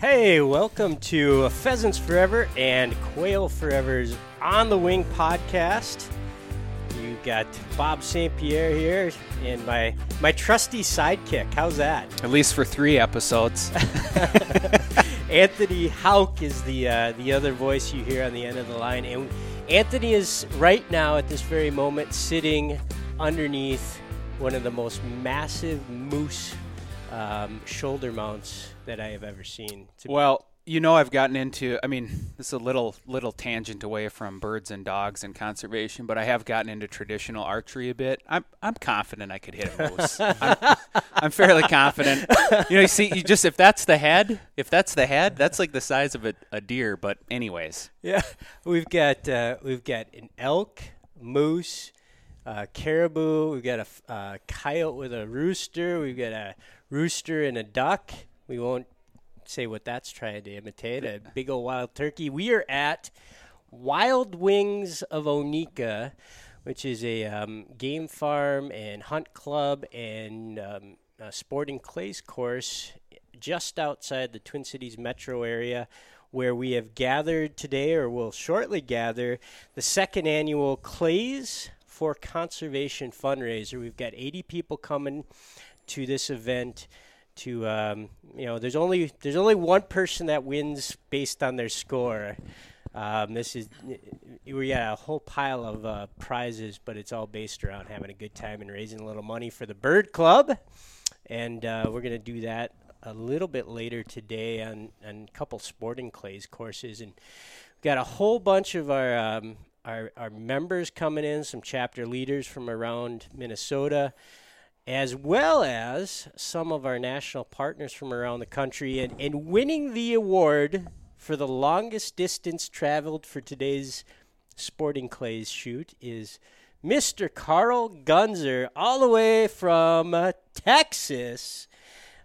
Hey, welcome to Pheasants Forever and Quail Forever's On the Wing podcast. You got Bob St. Pierre here and my my trusty sidekick. How's that? At least for three episodes. Anthony Hauk is the uh, the other voice you hear on the end of the line, and Anthony is right now at this very moment sitting underneath one of the most massive moose um, shoulder mounts that I have ever seen. Well, you know, I've gotten into. I mean, this is a little little tangent away from birds and dogs and conservation, but I have gotten into traditional archery a bit. I'm I'm confident I could hit a moose. I'm, I'm, fairly confident. You know, you see, you just if that's the head, if that's the head, that's like the size of a, a deer. But anyways, yeah, we've got uh, we've got an elk, moose, uh, caribou. We've got a uh, coyote with a rooster. We've got a rooster and a duck. We won't say what that's trying to imitate. A big old wild turkey. We are at Wild Wings of Oneka, which is a um, game farm and hunt club and um, sporting clays course just outside the Twin Cities metro area where we have gathered today or will shortly gather the second annual Clays for Conservation fundraiser. We've got 80 people coming to this event to um, you know there's only there's only one person that wins based on their score. Um, this is we got a whole pile of uh, prizes but it's all based around having a good time and raising a little money for the bird club. And uh, we're going to do that a little bit later today on, on a couple sporting clays courses. And we've got a whole bunch of our um, our, our members coming in some chapter leaders from around minnesota as well as some of our national partners from around the country. And, and winning the award for the longest distance traveled for today's Sporting Clays shoot is Mr. Carl Gunzer, all the way from uh, Texas.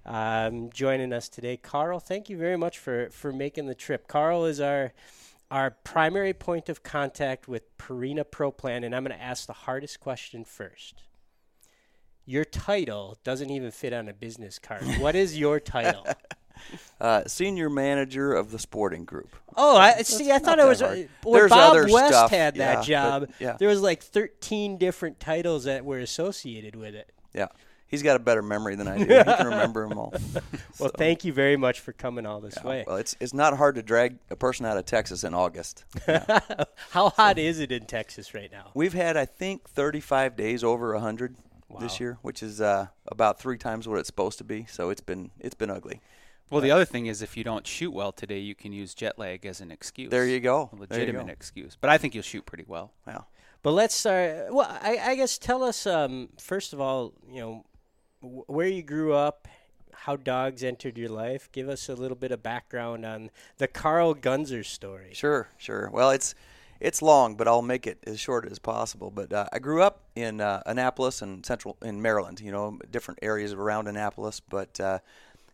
Um, joining us today, Carl. Thank you very much for, for making the trip. Carl is our our primary point of contact with Purina Pro Plan, and I'm going to ask the hardest question first your title doesn't even fit on a business card. what is your title? Uh, senior manager of the sporting group. Oh, I see. I thought it was uh, when Bob West stuff, had that yeah, job. But, yeah. There was like 13 different titles that were associated with it. Yeah. He's got a better memory than I do. he can remember them all. well, so. thank you very much for coming all this yeah, way. Well, it's it's not hard to drag a person out of Texas in August. How hot so. is it in Texas right now? We've had, I think, 35 days over 100 wow. this year, which is uh, about three times what it's supposed to be. So it's been it's been ugly. Well, the other thing is, if you don't shoot well today, you can use jet lag as an excuse. There you go. A legitimate go. excuse. But I think you'll shoot pretty well. Wow. But let's start. Well, I, I guess tell us um, first of all, you know, where you grew up, how dogs entered your life. Give us a little bit of background on the Carl Gunzer story. Sure, sure. Well, it's it's long, but I'll make it as short as possible. But uh, I grew up in uh, Annapolis and central in Maryland. You know, different areas around Annapolis, but uh,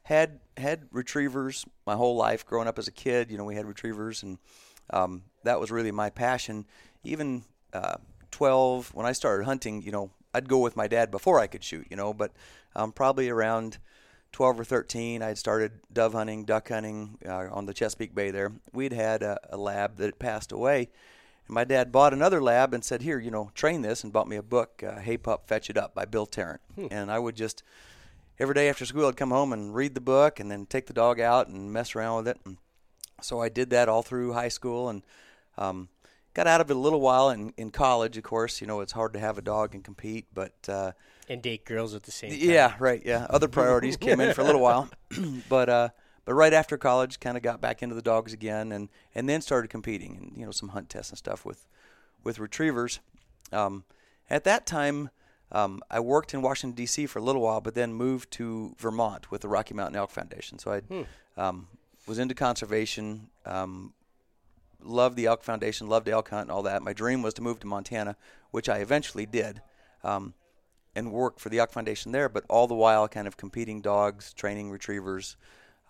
had had retrievers my whole life. Growing up as a kid, you know, we had retrievers, and um, that was really my passion. Even uh, 12, when I started hunting, you know, I'd go with my dad before I could shoot. You know, but um, probably around 12 or 13, I'd started dove hunting, duck hunting uh, on the Chesapeake Bay there. We'd had a, a lab that passed away, and my dad bought another lab and said, "Here, you know, train this," and bought me a book, uh, "Hey Pup, Fetch It Up" by Bill Tarrant. Hmm. And I would just every day after school, I'd come home and read the book, and then take the dog out and mess around with it. And so I did that all through high school, and um, got out of it a little while in, in college. Of course, you know, it's hard to have a dog and compete, but uh, and date girls at the same time. Yeah, right. Yeah, other priorities came in for a little while, but. Uh, but right after college, kind of got back into the dogs again, and and then started competing and you know some hunt tests and stuff with with retrievers. Um, at that time, um, I worked in Washington D.C. for a little while, but then moved to Vermont with the Rocky Mountain Elk Foundation. So I hmm. um, was into conservation. Um, loved the Elk Foundation, loved elk hunt and all that. My dream was to move to Montana, which I eventually did, um, and work for the Elk Foundation there. But all the while, kind of competing dogs, training retrievers,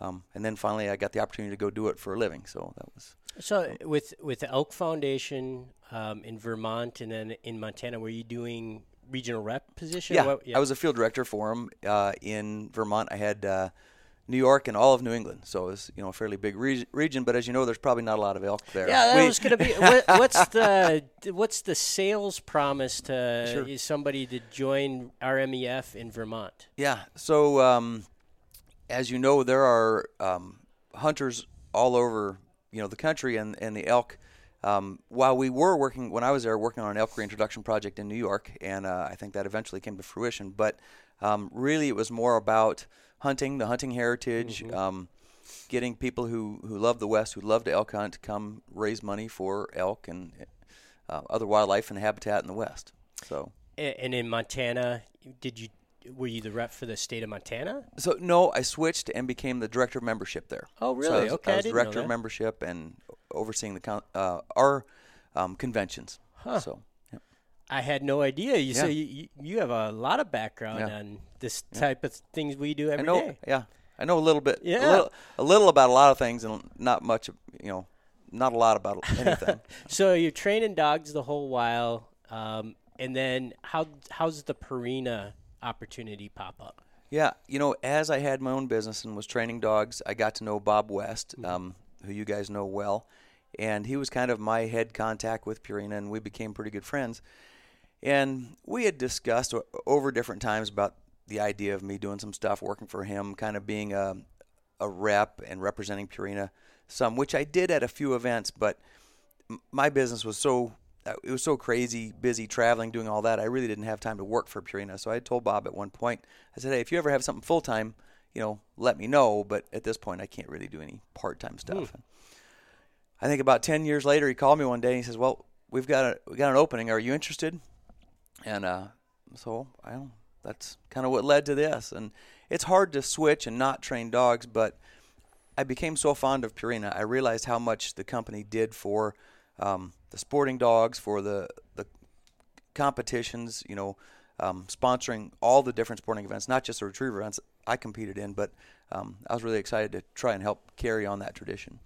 um, and then finally, I got the opportunity to go do it for a living. So that was. So with with the Elk Foundation um, in Vermont and then in Montana, were you doing regional rep position? Yeah, what, yeah. I was a field director for them uh, in Vermont. I had uh, New York and all of New England. So it's you know a fairly big re- region, but as you know, there's probably not a lot of elk there. Yeah, that We- was going to be. What, what's the what's the sales promise to Sure. somebody to join RMEF in Vermont? Yeah. So, um, as you know, there are um, hunters all over, you know, the country, and and the elk. Um, while we were working, when I was there, working on an elk reintroduction project in New York, and uh, I think that eventually came to fruition. But um, really, it was more about hunting, the hunting heritage, um, getting people who who love the West, who love to elk hunt, to come raise money for elk and uh, other wildlife and habitat in the West. So. And in Montana, did you were you the rep for the state of Montana? So no, I switched and became the director of membership there. Oh, So really? I was, Okay, I I was know director of membership and overseeing the con- uh, our um, conventions. Huh. So yeah. I had no idea. You Yeah. say you, you- have a lot of background Yeah. on this type of things we do I know. day. Yeah, I know a little bit. Yeah. a little, a little about a lot of things and not much. You know, not a lot about anything. So you're training dogs the whole while, um, and then how how's the Purina opportunity pop up? Yeah, you know, as I had my own business and was training dogs, I got to know Bob West, Mm-hmm. um, who you guys know well, and he was kind of my head contact with Purina, and we became pretty good friends. And we had discussed over different times about the idea of me doing some stuff, working for him, kind of being a, a rep and representing Purina some, which I did at a few events, but my business was so it was so crazy, busy traveling, doing all that. I really didn't have time to work for Purina. So I told Bob at one point, I said, "Hey, if you ever have something full time, you know, let me know. But at this point, I can't really do any part time stuff." I think about ten years later, he called me one day and he says, "Well, we've got a we got an opening. Are you interested?" And uh, so I don't. That's kind of what led to this. And it's hard to switch and not train dogs, but I became so fond of Purina, I realized how much the company did for um, the sporting dogs, for the the competitions. You know, um, sponsoring all the different sporting events, not just the retriever events I competed in, but um, I was really excited to try and help carry on that tradition.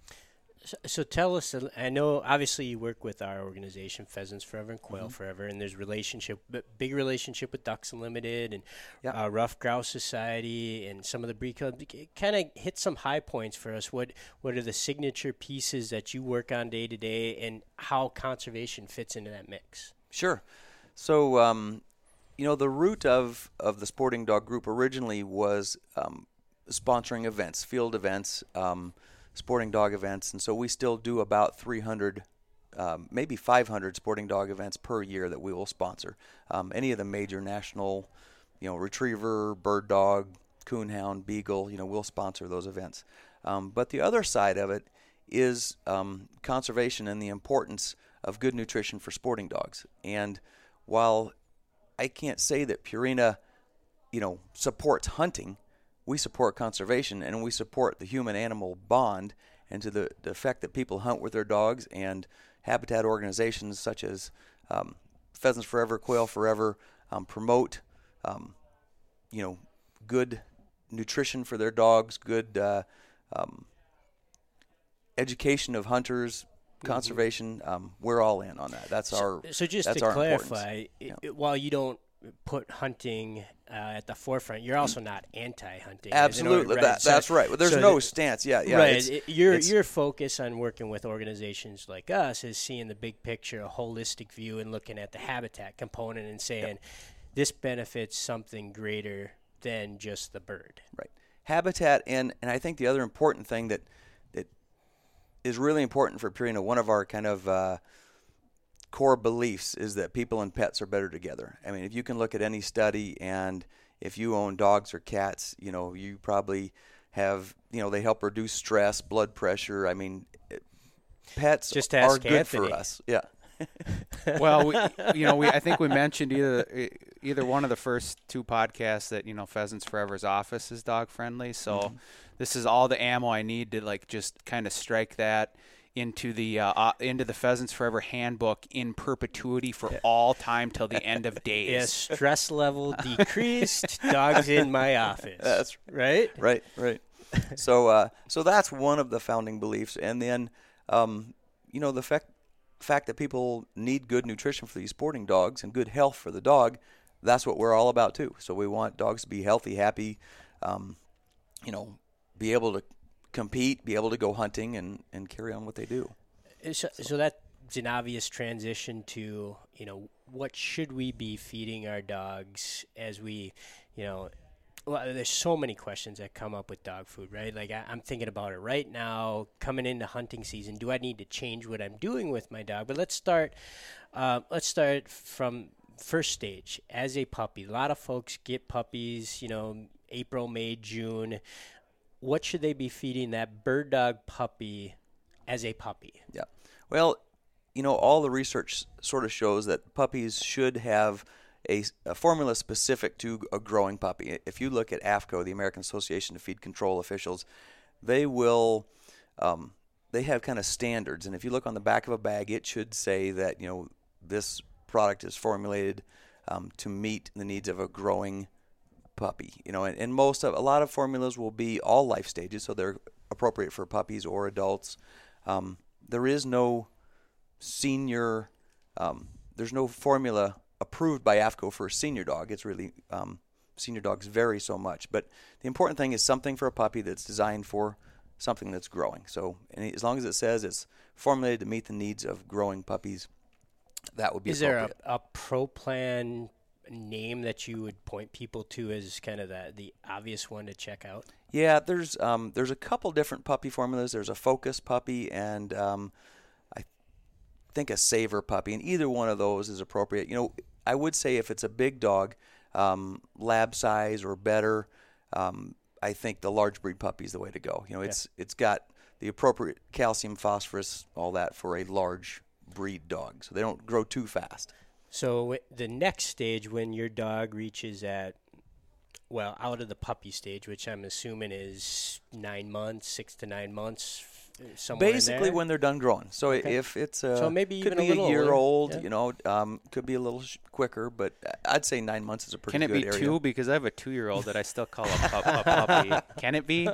So, so tell us. I know obviously you work with our organization, Pheasants Forever and Quail Forever, and there's relationship, big relationship with Ducks Unlimited and Yeah. uh, Ruffed Grouse Society and some of the breed clubs. Kind of hit some high points for us. What what are the signature pieces that you work on day to day, and how conservation fits into that mix? Sure. So, um, you know, the root of, of the sporting dog group originally was um, sponsoring events, field events, um, sporting dog events, and so we still do about 300, um, maybe 500 sporting dog events per year that we will sponsor. Um, any of the major national, you know, retriever, bird dog, coonhound, beagle, you know, we'll sponsor those events. Um, but the other side of it is um, conservation and the importance of good nutrition for sporting dogs. And while I can't say that Purina, you know, supports hunting, we support conservation and we support the human animal bond and to the, the effect that people hunt with their dogs and habitat organizations such as um, Pheasants Forever, Quail Forever um, promote, um, you know, good nutrition for their dogs, good uh, um, education of hunters, conservation. Um, we're all in on that. That's our So just to clarify, i Yeah. while you don't put hunting uh, at the forefront, you're also not anti-hunting. as an org- Absolutely, that, So- that's right. Well, there's so no stance. Yeah, yeah. right. it's- it- your it's- your focus on working with organizations like us is seeing the big picture, a holistic view, and looking at the habitat component and saying this benefits something greater than just the bird. Right. Habitat and and I think the other important thing that that is really important for Purina, one of our kind of uh, core beliefs is that people and pets are better together. I mean, if you can look at any study and if you own dogs or cats, you know, you probably have, you know, they help reduce stress, blood pressure. I mean, it, pets Just are ask good Anthony. for us. Yeah. well, we, you know, we I think we mentioned either either one of the first two podcasts that you know Pheasants Forever's office is dog friendly. So mm-hmm. this is all the ammo I need to like just kind of strike that into the uh, uh, into the Pheasants Forever handbook in perpetuity for all time till the end of days. Yes, stress level decreased. dogs in my office. That's right. right, right. so, uh, so that's one of the founding beliefs, and then, um, you know, the fact fact that people need good nutrition for these sporting dogs and good health for the dog. That's what we're all about too. So we want dogs to be healthy, happy, um, you know, be able to compete, be able to go hunting, and, and carry on what they do. So, so that's an obvious transition to you know what should we be feeding our dogs as we you know well, there's so many questions that come up with dog food, right? Like I, am thinking about it right now, coming into hunting season. Do I need to change what I'm doing with my dog? But let's start. Uh, let's start from first stage as a puppy. A lot of folks get puppies, you know, April, May, June. What should they be feeding that bird dog puppy as a puppy? Yeah. Well, you know, all the research sort of shows that puppies should have a, a, formula specific to a growing puppy. If you look at AAFCO, the American Association of Feed Control Officials, they will um, they have kind of standards, and if you look on the back of a bag, it should say that you know this product is formulated um, to meet the needs of a growing puppy. You know, and, and most of a lot of formulas will be all life stages, so they're appropriate for puppies or adults. Um, there is no senior. Um, there's no formula approved by AAFCO for a senior dog. It's really um, senior dogs vary so much, but the important thing is something for a puppy that's designed for something that's growing. So as long as it says it's formulated to meet the needs of growing puppies, that would be. Is there a, a pro plan name that you would point people to as kind of the the obvious one to check out? Yeah, there's um, there's a couple different puppy formulas. There's a Focus puppy and um, I think a Savor puppy, and either one of those is appropriate. You know, I would say if it's a big dog, um, lab size or better, um, I think the large breed puppy is the way to go. You know, it's yeah. it's got the appropriate calcium, phosphorus, all that for a large breed dog, so they don't grow too fast. So the next stage, when your dog reaches at well, out of the puppy stage, which I'm assuming is nine months, six to nine months somewhere. Basically, when they're done growing. So okay. if it's a, so maybe could be a, a year older. old, yeah. you know, um, could be a little sh- quicker, but I'd say nine months is a pretty. Good area. Can it be area. two? Because I have a two-year-old that I still call a, pup, a puppy. Can it be,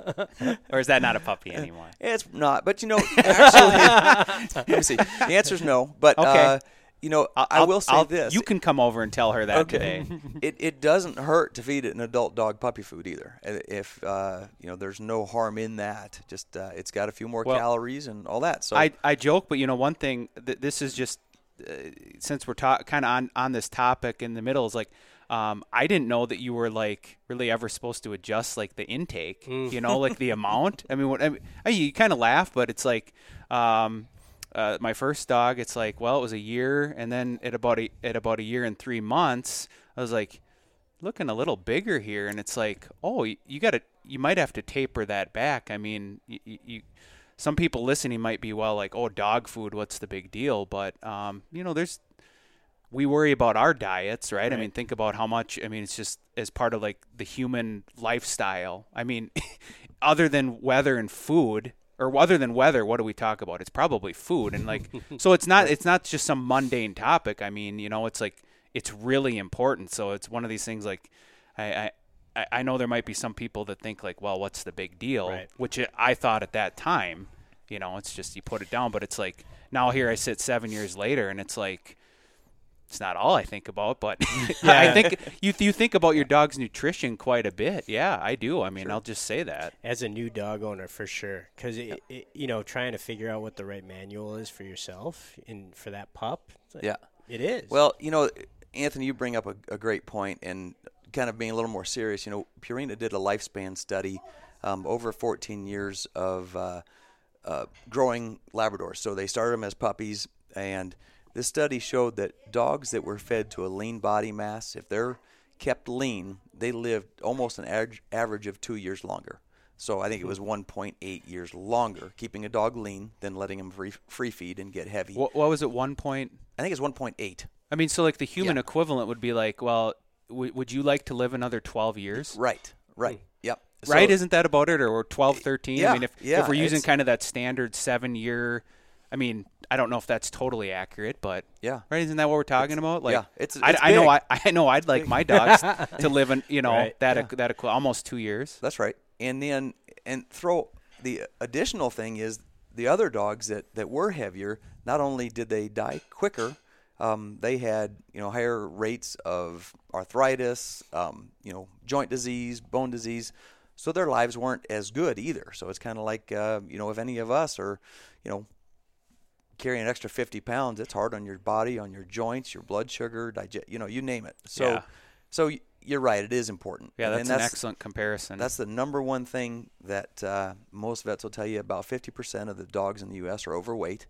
or is that not a puppy anymore? It's not, but you know, actually, let me see. The answer is no, but okay. Uh, you know, I'll, I will say I'll, this. You can come over and tell her that okay. today. it it doesn't hurt to feed it an adult dog puppy food either. If uh, you know, there's no harm in that. Just uh, it's got a few more well, calories and all that. So I I joke, but you know, one thing th- this is just uh, since we're ta- kind of on on this topic in the middle is like. Um, I didn't know that you were like really ever supposed to adjust like the intake, mm. you know, like the amount. I mean, what I mean, you kind of laugh, but it's like, um, uh, my first dog, it's like, well, it was a year, and then at about a at about a year and three months, I was like, looking a little bigger here, and it's like, oh, you, you got to, you might have to taper that back. I mean, you, you, some people listening might be well, like, oh, dog food, what's the big deal? But um, you know, there's we worry about our diets, right? right? I mean, think about how much. I mean, it's just as part of like the human lifestyle. I mean, other than weather and food, or other than weather, what do we talk about? It's probably food, and like, so it's not it's not just some mundane topic. I mean, you know, it's like it's really important. So it's one of these things like, I I, I know there might be some people that think like, well, what's the big deal? Right. Which I thought at that time, you know, it's just you put it down, but it's like now here I sit seven years later, and it's like it's not all I think about, but yeah. I think you you think about your dog's nutrition quite a bit. Yeah, I do. I mean, sure. I'll just say that as a new dog owner for sure, because you know trying to figure out what the right manual is for yourself and for that pup. Like, yeah, it is. Well, you know, Anthony, you bring up a, a, great point, and kind of being a little more serious. You know, Purina did a lifespan study um, over 14 years of uh, uh, growing Labradors. So they started them as puppies and this study showed that dogs that were fed to a lean body mass, if they're kept lean, they lived almost an average, average of two years longer. So I think it was 1.8 years longer keeping a dog lean than letting him free, free feed and get heavy. What, what was it? One point? I think it's 1.8. I mean, so like the human yeah. equivalent would be like, well, w- would you like to live another 12 years? Right. Right. Mm. Yep. Right? Isn't that about it? Or 12, 13? Yeah, I mean, if, yeah, if we're using kind of that standard seven year I mean, I don't know if that's totally accurate, but yeah, right? Isn't that what we're talking it's, about? Like, yeah, it's, it's I, I, know I, I know I'd like my dogs to live in you know right. that yeah. that almost two years. That's right. And then and throw the additional thing is the other dogs that that were heavier. Not only did they die quicker, um, they had you know higher rates of arthritis, um, you know joint disease, bone disease. so their lives weren't as good either. So it's kind of like uh, you know if any of us are you know carrying an extra 50 pounds, it's hard on your body, on your joints, your blood sugar, digest, you know, you name it. So, Yeah. so you're right, it is important. Yeah, And- that's, an excellent comparison. That's the number one thing that uh, most vets will tell you. About 50% of the dogs in the U.S. are overweight,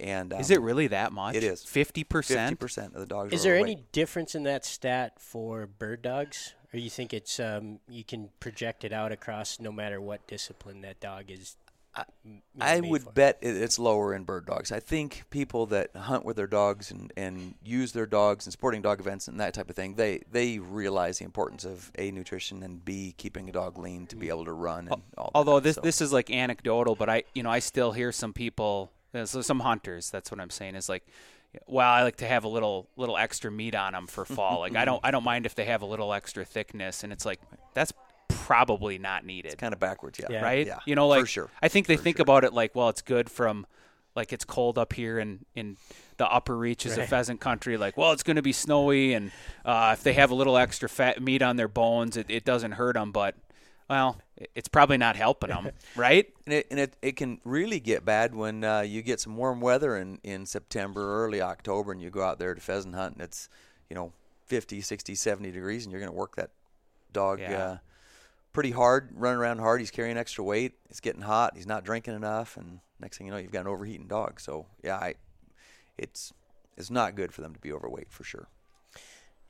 and um, Is it really that much? it is. Fifty percent. 50% of the dogs. Is are there overweight. any difference in that stat for bird dogs, or you think it's um, you can project it out across no matter what discipline that dog is? I would for? bet it's lower in bird dogs. I think people that hunt with their dogs and, and use their dogs in sporting dog events and that type of thing, they, they realize the importance of A, nutrition, and B, keeping a dog lean to be able to run and all Although that. this So- this is like anecdotal, but I you know I still hear some people, uh, so some hunters. That's what I'm saying is like, well, I like to have a little little extra meat on them for fall. like I don't I don't mind if they have a little extra thickness, and it's like that's probably not needed. kind of backwards, yeah. Yeah. right? Yeah, You know, like for sure. I think they For think sure. about it like, well, it's good from like it's cold up here in in the upper reaches Right. of pheasant country. Like, well, it's going to be snowy, and uh, if they have a little extra fat meat on their bones, it, it doesn't hurt them. But well, it's probably not helping them, right? And it, and it, it can really get bad when uh, you get some warm weather in, in September early October and you go out there to pheasant hunt and it's, you know, 50, 60, 70 degrees and you're going to work that dog Yeah. uh, pretty hard, running around hard. He's carrying extra weight. It's getting hot. He's not drinking enough. And next thing you know, you've got an overheating dog. So, yeah, I, it's, it's not good for them to be overweight for sure.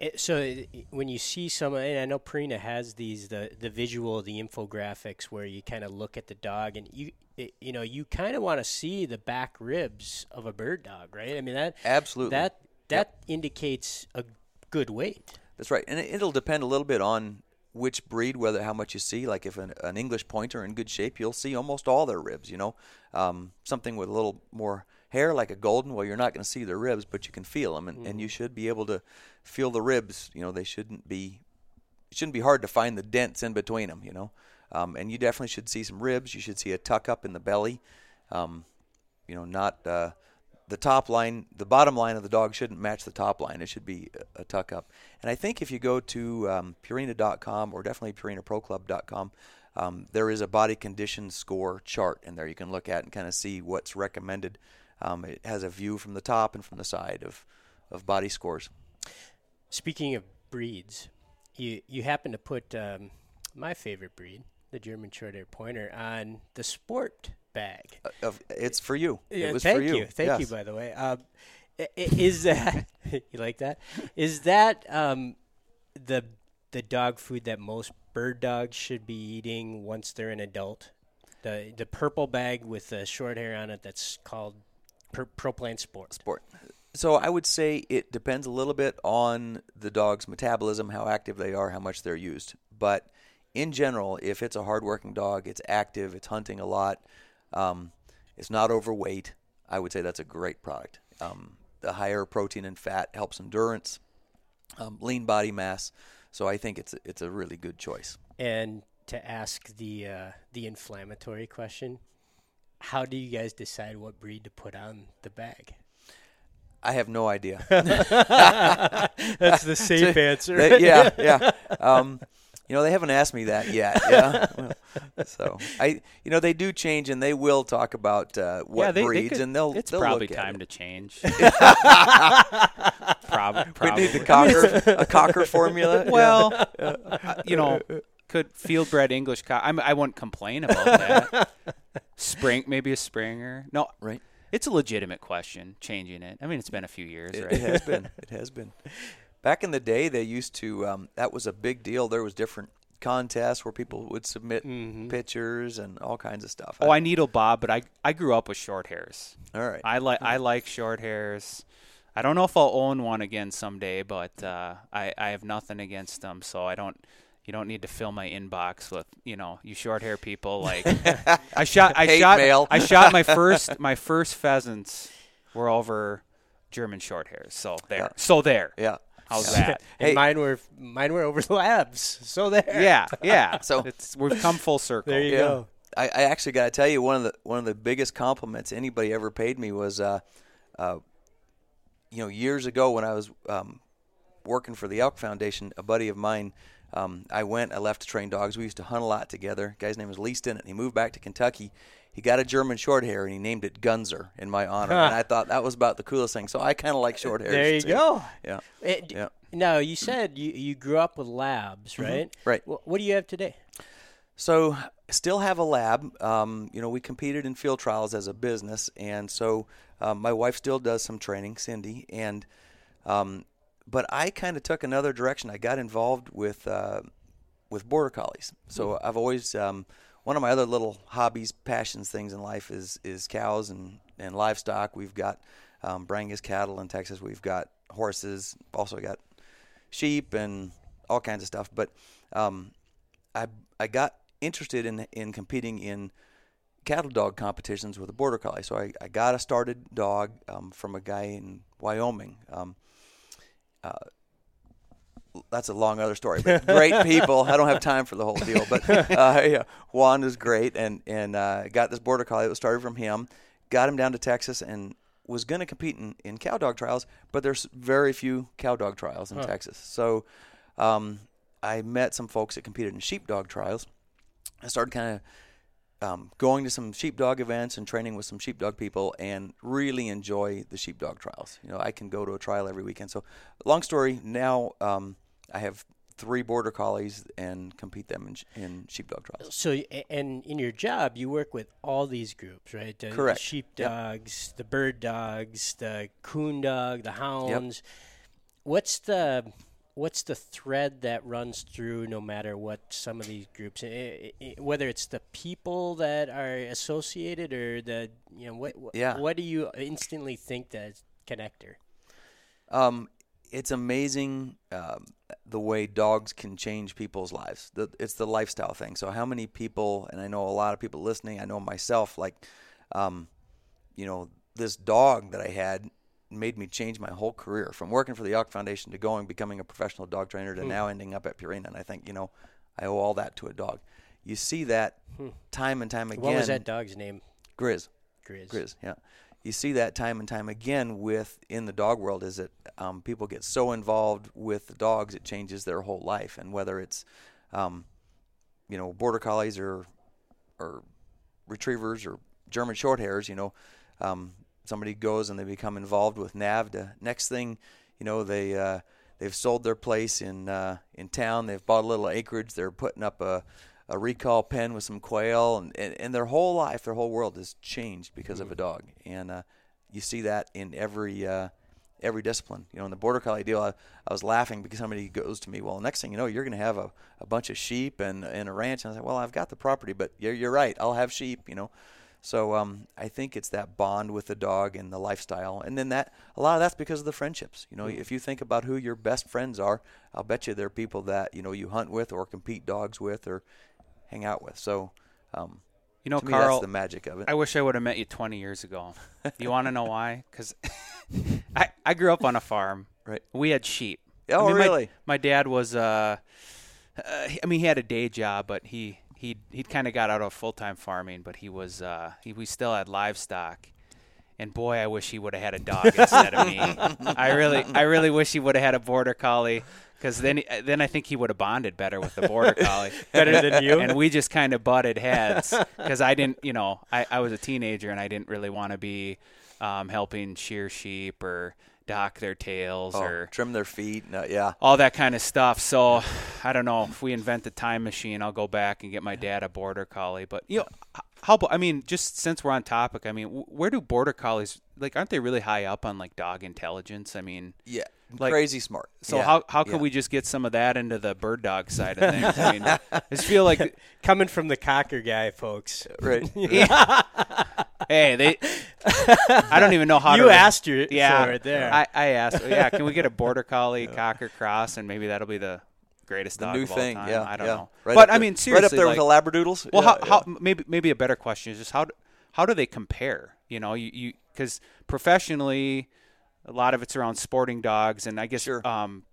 It, so it, when you see some, and I know Purina has these the the visual, the infographics where you kind of look at the dog and you it, you know you kind of want to see the back ribs of a bird dog, right? I mean that Absolutely. that that indicates a good weight. That's right, and it- it'll depend a little bit on which breed, whether how much you see. Like if an, an English Pointer in good shape, you'll see almost all their ribs. You know, um, something with a little more hair, like a Golden, well, you're not going to see their ribs, but you can feel them, and, and you should be able to feel the ribs. You know, they shouldn't be it shouldn't be hard to find the dents in between them. You know, um, and you definitely should see some ribs. You should see a tuck up in the belly. Um, you know, not uh, the top line, the bottom line of the dog shouldn't match the top line. It should be a, a tuck up. And I think if you go to um, Purina.com or definitely PurinaProClub.com, um, there is a body condition score chart in there you can look at and kind of see what's recommended. Um, it has a view from the top and from the side of, of body scores. Speaking of breeds, you you happen to put um, my favorite breed, the German Shorthair Pointer, on the sport bag. Uh, it's for you. Yeah, it was thank for you. Thank you, by the way. Um, is that you like that? Is that um, the the dog food that most bird dogs should be eating once they're an adult? The the purple bag with the short hair on it that's called per, ProPlan Sport. sport. So I would say it depends a little bit on the dog's metabolism, how active they are, how much they're used. But in general, if it's a hardworking dog, it's active, it's hunting a lot, um, it's not overweight, I would say that's a great product. Um, the higher protein and fat helps endurance, um, lean body mass. So I think it's a, it's a really good choice. And to ask the uh, the inflammatory question, how do you guys decide what breed to put on the bag? I have no idea. That's the safe answer. Yeah, yeah. Um, you know, they haven't asked me that yet. Yeah. so I, you know, they do change, and they will talk about uh, what yeah, they, they breeds, could- and they'll. It's they'll probably look at time it. to change. Prob- We probably. need the cocker, a cocker formula. Well, uh, you know, could field bred English cock. I'm, I wouldn't complain about that. Spring, maybe a Springer. No, right. it's a legitimate question. Changing it. I mean, it's been a few years, right? it has been. It has been. Back in the day, they used to. Um, that was a big deal. There was different contests where people would submit pictures and all kinds of stuff. Oh, I needle bob, but I I grew up with short hairs. all right. I like I like short hairs. I don't know if I'll own one again someday, but uh, I I have nothing against them, so I don't. You don't need to fill my inbox with you know you short hair people. Like I shot I Hate shot mail. I shot my first my first pheasants were over German short hairs. So there. Yeah. So there. yeah. How's Yeah. that? And Hey. mine were mine were over the labs. So there. Yeah, yeah. So- it's we've come full circle. There you Yeah. go. I, I actually got to tell you one of the one of the biggest compliments anybody ever paid me was, uh, uh, you know, years ago when I was um, working for the Elk Foundation, a buddy of mine um, I went. I left to train dogs. We used to hunt a lot together. guy's name was Lee Stinnett. He moved back to Kentucky. He got a German short hair and he named it Gunzer in my honor. Huh. And I thought that was about the coolest thing. So I kind of like short hairs. There you too. go. Yeah. It- Yeah. Now you said you, you grew up with labs, right? Right. Wh- what do you have today? So still have a lab. Um, you know, we competed in field trials as a business, and so um, my wife still does some training, Cindy, and um, but I kind of took another direction. I got involved with uh, with border collies. So I've always um, one of my other little hobbies, passions, things in life is is cows and and livestock. We've got um, Brangus cattle in Texas. We've got horses. Also got sheep and all kinds of stuff. But um, I I got interested in in competing in cattle dog competitions with a border collie. So I, I got a started dog um, from a guy in Wyoming. Um, uh, that's a long other story, but great people. I don't have time for the whole deal, but uh, yeah, Juan is great, and and uh, got this border collie that was started from him. Got him down to Texas and was going to compete in, in cow dog trials, but there's very few cow dog trials in Texas. So um, I met some folks that competed in sheepdog trials. I started kind of um, going to some sheepdog events and training with some sheepdog people, and really enjoy the sheepdog trials. You know, I can go to a trial every weekend. So, long story. Now um, I have three border collies and compete them in, in sheepdog trials. So, and in your job, you work with all these groups, right? The, Correct. The sheepdogs, the bird dogs, the coon dog, the hounds. Yep. What's the what's the thread that runs through no matter what some of these groups, eh, eh, eh, whether it's the people that are associated or the you know what what, Yeah. what do you instantly think that connector? Um, it's amazing um, the way dogs can change people's lives. The, it's the lifestyle thing. So how many people, and I know a lot of people listening. I know myself. Like, um, you know, this dog that I had made me change my whole career from working for the Elk Foundation to going becoming a professional dog trainer to now ending up at Purina. And I think you know, I owe all that to a dog. You see that time and time again. What was that dog's name? Grizz. Grizz. Grizz, yeah. You see that time and time again with in the dog world is that um, people get so involved with the dogs it changes their whole life, and whether it's um, you know border collies or or retrievers or German shorthairs you know, um, somebody goes and they become involved with NAVHDA. Next thing, you know, they uh, they've sold their place in uh, in town. They've bought a little acreage. They're putting up a a recall pen with some quail, and, and, and their whole life, their whole world has changed because of a dog. And uh, you see that in every uh, every discipline. You know, in the border collie deal, I, I was laughing because somebody goes to me, "Well, next thing you know, you're going to have a, a bunch of sheep and, and a ranch." And I said, "Well, I've got the property, but you're, you're right. I'll have sheep." You know, so um, I think it's that bond with the dog and the lifestyle, and then that a lot of that's because of the friendships. You know, if you think about who your best friends are, I'll bet you they're people that you know you hunt with or compete dogs with or hang out with. So, um, You know, to me, Carl, that's the magic of it. I wish I would have met you 20 years ago. You want to know why? Because I, I grew up on a farm. Right. We had sheep. Oh, I mean, my- really? My, dad was, uh, uh, I mean, he had a day job, but he he he kind of got out of full time farming. But he was, uh, he, we still had livestock. And boy, I wish he would have had a dog instead of me. I really, I really wish he would have had a border collie, because then, then I think he would have bonded better with the border collie. Better than you? and we just kind of butted heads because I didn't, you know, I, I was a teenager and I didn't really want to be um, helping shear sheep or dock their tails Oh, or trim their feet. No, yeah. all that kind of stuff. So I don't know if we invent the time machine, I'll go back and get my dad a border collie. But you know, how about? I mean, just since we're on topic, I mean, where do border collies like? Aren't they really high up on like dog intelligence? I mean. Yeah. Like- Crazy smart. So Yeah, how how can yeah. we just get some of that into the bird dog side of things? I mean, I just feel like Coming from the cocker guy, folks. Right. hey, they. I don't even know how you to. asked your yeah, for it there. I, I asked. Yeah, can we get a border collie cocker cross, and maybe that'll be the greatest the dog new of all thing. time? Yeah. I don't yeah. know. Right but I mean, seriously, right up there like, with the labradoodles. well, Yeah, how, how maybe maybe a better question is just how do, how do they compare? You know, you because professionally, a lot of it's around sporting dogs, and I guess Sure. um,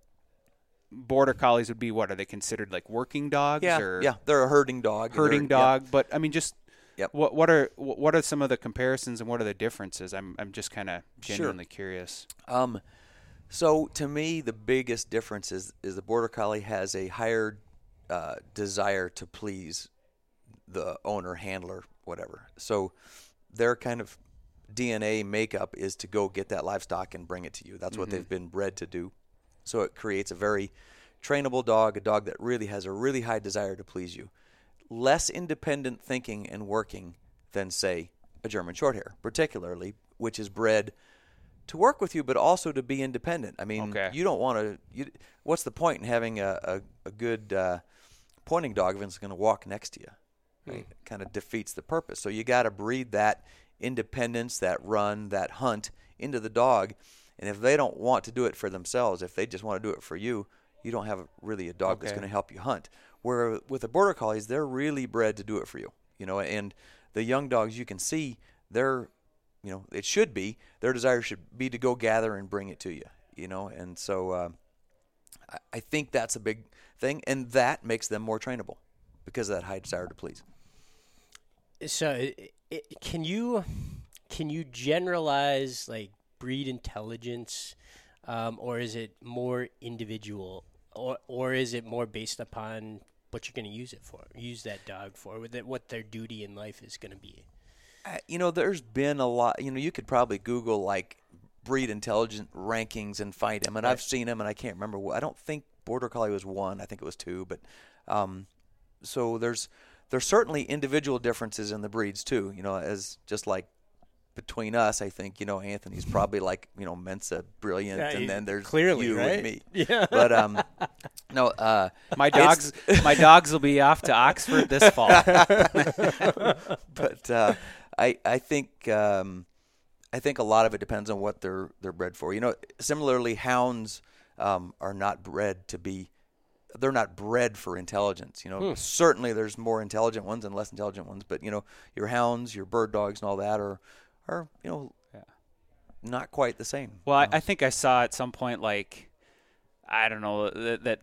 border collies would be what are they considered like working dogs yeah, or yeah, they're a herding dog. herding dog? But I mean, just Yep. what what are what are some of the comparisons and what are the differences? I'm I'm just kind of Sure. genuinely curious. Um, so to me, the biggest difference is is the border collie has a higher uh, desire to please the owner, handler, whatever. So their kind of DNA makeup is to go get that livestock and bring it to you. That's what they've been bred to do. So it creates a very trainable dog, a dog that really has a really high desire to please you. Less independent thinking and working than, say, a German Shorthair, particularly, which is bred to work with you, but also to be independent. I mean, Okay. you don't want to. What's the point in having a, a, a good uh, pointing dog if it's going to walk next to you? Right? Kind of defeats the purpose. So you got to breed that independence, that run, that hunt into the dog. And if they don't want to do it for themselves, if they just want to do it for you, you don't have really a dog that's going to help you hunt. Where with the border collies, they're really bred to do it for you. You know, and the young dogs you can see, they're you know, it should be their desire should be to go gather and bring it to you. You know, and so uh, I, think that's a big thing, and that makes them more trainable because of that high desire to please. So, i i can you can you generalize like breed intelligence, um, or is it more individual, or or is it more based upon what you're going to use it for, use that dog for, it, what their duty in life is going to be? Uh, you know, there's been a lot. You know, you could probably Google like breed intelligent rankings and find them, and I've seen them, and I can't remember. what I don't think Border Collie was one. I think it was two, but um, so there's there's certainly individual differences in the breeds too. You know, as just like between us, I think you know Anthony's probably like you know Mensa brilliant, Yeah, and you- then there's clearly, you right? and me. Yeah. But um, no, uh, My dogs, my dogs will be off to Oxford this fall. but uh, I I think um, I think a lot of it depends on what they're they're bred for. You know, similarly, hounds um, are not bred to be. They're not bred for intelligence. You know, certainly there's more intelligent ones and less intelligent ones, but you know, your hounds, your bird dogs, and all that are are you know not quite the same. Well, I, I think I saw at some point like I don't know that, that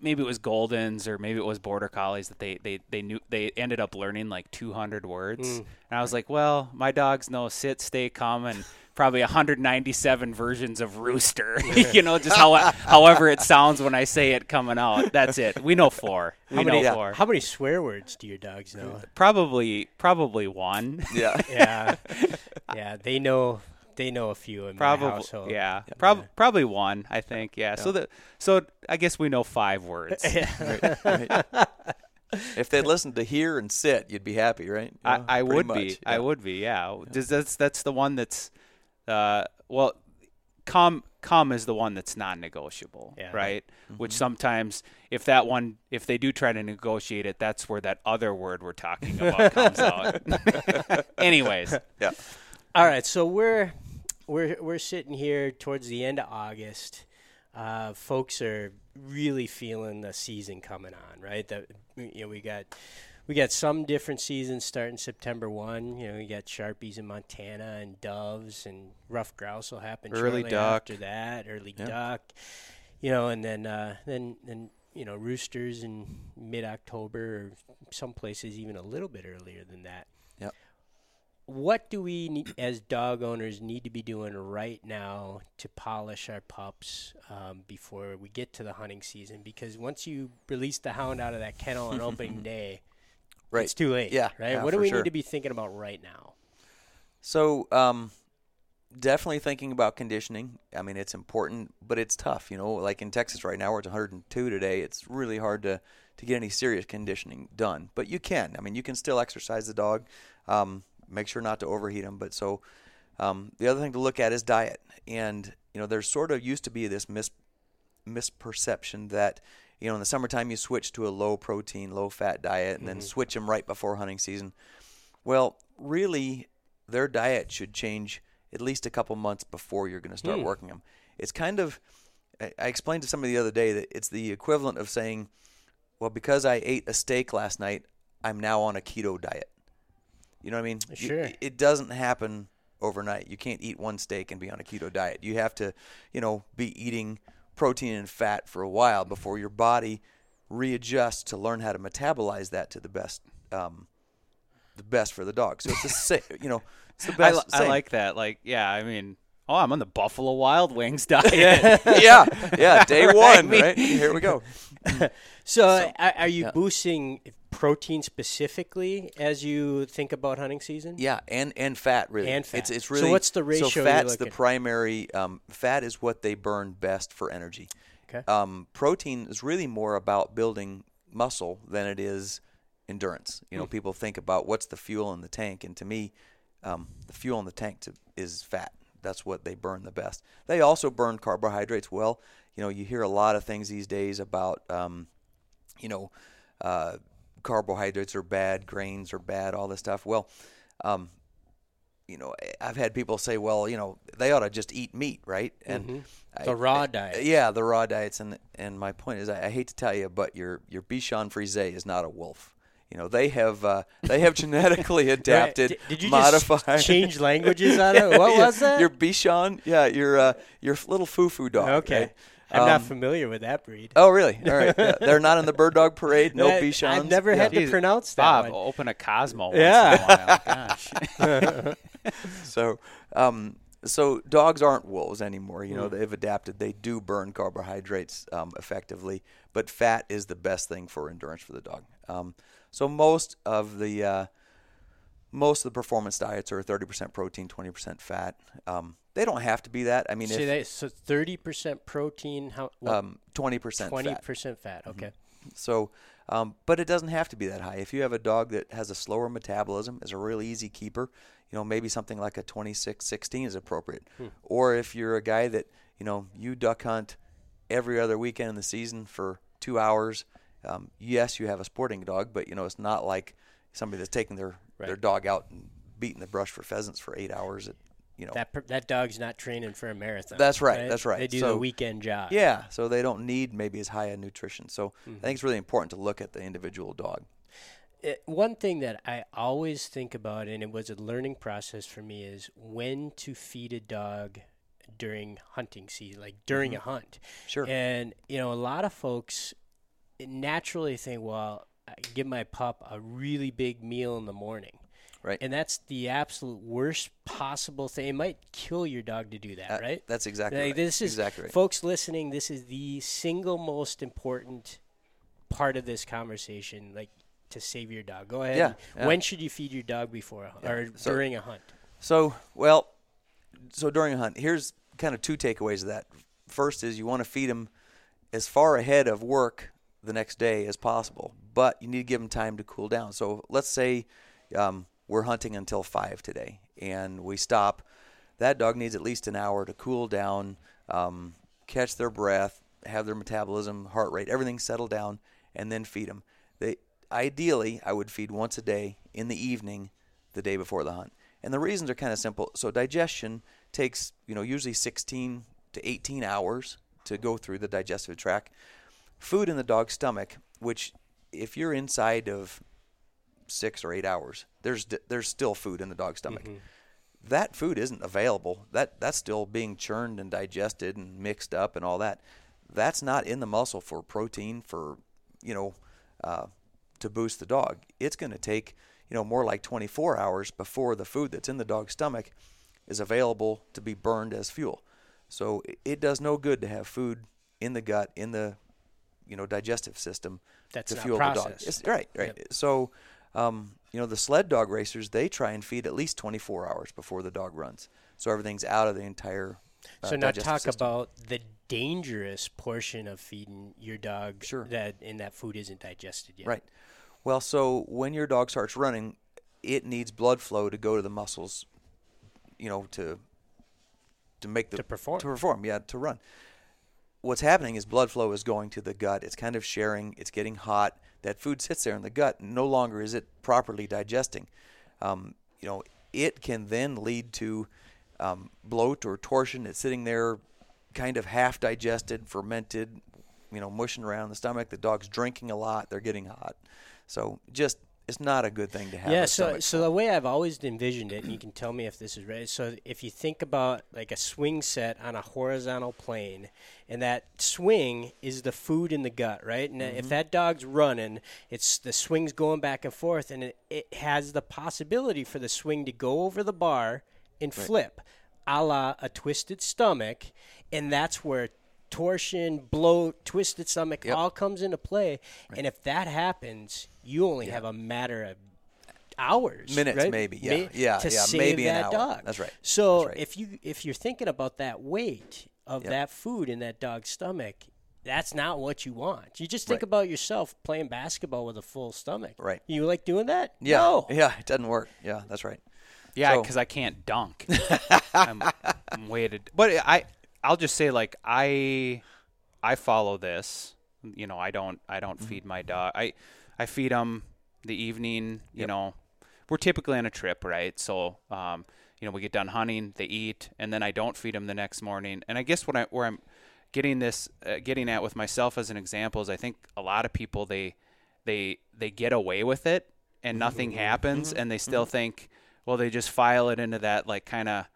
maybe it was Goldens or maybe it was Border Collies that they they they knew they ended up learning like 200 words, mm. and I was like, well, my dogs know sit, stay, come, and probably 197 versions of rooster. you know, just how however it sounds when I say it coming out. That's it. We know four. We How know many, four. how many swear words do your dogs know? probably probably one. yeah. yeah, yeah, they know they know a few in my Probably, household. yeah. Prob- probably one. I think, yeah. So that, so I guess we know five words. If they'd listened to hear and sit, you'd be happy, right? You know, I, I would much, be. I yeah. would be. Yeah. Does that's that's the one that's, uh, well, come come is the one that's non-negotiable, Yeah. right? Mm-hmm. Which sometimes, if that one, if they do try to negotiate it, that's where that other word we're talking about comes out. Anyways, Yeah. All right, so we're we're we're sitting here towards the end of August. Uh, folks are really feeling the season coming on, right? That you know we got we got some different seasons starting September one. You know we got sharpies in Montana and doves and ruffed grouse will happen Early duck. after that. Early Yeah. duck, you know, and then uh, then then you know roosters in mid October or some places even a little bit earlier than that what do we need, as dog owners need to be doing right now to polish our pups um, before we get to the hunting season? Because once you release the hound out of that kennel on opening day, Right. it's too late. Yeah, right. yeah, what do we sure. need to be thinking about right now? So, um, definitely thinking about conditioning. I mean, it's important, but it's tough. You know, like in Texas right now, where it's 102 today, it's really hard to to get any serious conditioning done. But you can. I mean, you can still exercise the dog. Um, make sure not to overheat them. But so, um, the other thing to look at is diet. And you know, there's sort of used to be this mis misperception that you know in the summertime you switch to a low protein, low fat diet, and then switch them right before hunting season. Well, really, their diet should change at least a couple months before you're going to start working them. It's kind of, I I explained to somebody the other day that it's the equivalent of saying, well, because I ate a steak last night, I'm now on a keto diet. You know what I mean? You- Sure. it doesn't happen overnight. You can't eat one steak and be on a keto diet. You have to, you know, be eating protein and fat for a while before your body readjusts to learn how to metabolize that to the best, um, the best for the dog. So it's the same, you know, it's the I, best. I same. like that. Like, yeah, I mean, Oh, I'm on the Buffalo Wild Wings diet. yeah, yeah. Day Right, one, right? Here we go. So, are, are you yeah. boosting protein specifically as you think about hunting season? Yeah, and and fat really. And fat. It's it's So really what's the ratio So fat's the primary. Um, fat is what they burn best for energy. Okay. Um, protein is really more about building muscle than it is endurance. You know, people think about what's the fuel in the tank, and to me, um, the fuel in the tank to, is fat. That's what they burn the best. They also burn carbohydrates well. You know, you hear a lot of things these days about, um, you know, uh, carbohydrates are bad, grains are bad, all this stuff. Well, um, you know, I've had people say, well, you know, they ought to just eat meat, right? And I- The raw I- diet. Yeah, the raw diets, and and my point is, I, I hate to tell you, but your your Bichon Frise is not a wolf. You know, they have uh, they have genetically adapted, Did, did you modified. just change languages on it? What Yeah, was that? Your Bichon, yeah, your uh, your little foo-foo dog. okay. right? I'm not Um, familiar with that breed. Oh, really? All right. Yeah, they're not in the bird dog parade. No That- Bichons. I've never Yeah. had to pronounce that Bob, one. open a Cosmo. Once Yeah. In a while. Gosh. So, um, so dogs aren't wolves anymore. You know, they've adapted. They do burn carbohydrates um, effectively, but fat is the best thing for endurance for the dog. So most of the uh, most of the performance diets are 30% protein, 20% fat. Um, they don't have to be that. I mean, so, if so 30% protein, how what, um, 20% 20% fat. fat. fat. Okay. So, um, but it doesn't have to be that high. If you have a dog that has a slower metabolism, is a really easy keeper, you know, maybe something like a 26, 16 is appropriate. Or if you're a guy that, you know, you duck hunt every other weekend in the season for two hours, um, yes, you have a sporting dog, but, you know, it's not like somebody that's taking their, their dog out and beating the brush for pheasants for eight hours. At, you know, That that dog's not training for a marathon. That's right, that's right. They do So- the weekend job. yeah, so they don't need maybe as high a nutrition. So Mm-hmm. I think it's really important to look at the individual dog. it, one thing that I always think about, and it was a learning process for me, is when to feed a dog during hunting season, like during a hunt. Mm-hmm. Sure. And you know, a lot of folks naturally think, well, I give my pup a really big meal in the morning. Right. And that's the absolute worst possible thing. It might kill your dog to do that, Uh, right? That's exactly Like, right. This is exactly right. folks listening. This is the single most important part of this conversation. Like to save your dog. Go ahead. Yeah, yeah. When should you feed your dog before a hunt or so- during a hunt? So, well, so during a hunt, here's kind of two takeaways of that. First is you want to feed them as far ahead of work the next day as possible, but you need to give them time to cool down. So let's say um, we're hunting until five today, and we stop. That dog needs at least an hour to cool down, um, catch their breath, have their metabolism, heart rate, everything settle down, and then feed them. They ideally, I would feed once a day in the evening, the day before the hunt. And the reasons are kind of simple. So digestion takes, you know, usually 16 to 18 hours to go through the digestive tract. Food in the dog's stomach, which if you're inside of six or eight hours, there's there's still food in the dog's stomach. That food isn't available. That that's still being churned and digested and mixed up and all that. That's not in the muscle for protein for you know uh, to boost the dog. It's going to take you know more like 24 hours before the food that's in the dog's stomach is available to be burned as fuel. So it does no good to have food in the gut in the you know digestive system That's to fuel the dog. It's, right, right. So um, you know the sled dog racers they try and feed at least 24 hours before the dog runs, so everything's out of the entire. Uh, so now talk system. about the dangerous portion of feeding your dog Sure. that and that food isn't digested yet. Right. Well, so when your dog starts running, it needs blood flow to go to the muscles, you know, to to make the To perform. To perform, yeah, to run. What's happening is blood flow is going to the gut. It's kind of sharing. It's getting hot. That food sits there in the gut. No longer is it properly digesting. Um, you know, it can then lead to um, bloat or torsion. It's sitting there, kind of half digested, fermented, you know, mushing around the stomach. The dog's drinking a lot. They're getting hot. So just it's not a good thing to have. Yeah, so so the way I've always envisioned it, and you can tell me if this is right. So if you think about like a swing set on a horizontal plane, and that swing is the food in the gut, right? And Mm-hmm. if that dog's running, it's the swing's going back and forth, and it, it has the possibility for the swing to go over the bar and flip. a la a twisted stomach, and that's where torsion, bloat, twisted stomach Yep. all comes into play. And if that happens, you only have a matter of hours, Minutes, right? maybe, yeah. Ma- Yeah, to yeah, save maybe an that hour. dog. That's right. So That's right. if you if you're thinking about that weight of Yep. that food in that dog's stomach, that's not what you want. You just think Right. about yourself playing basketball with a full stomach. Right. You like doing that? Yeah. No. Yeah, it doesn't work. Yeah, that's right. Yeah, So- because I can't dunk. I'm, I'm weighted, but I I'll just say like I I follow this. You know, I don't I don't Mm-hmm. feed my dog. I I feed them the evening. You Yep. know, we're typically on a trip, right? So um, you know, we get done hunting, they eat, and then I don't feed them the next morning. And I guess what I where I'm getting this uh, getting at with myself as an example is I think a lot of people they they they get away with it and nothing happens and they still think well they just file it into that like kind of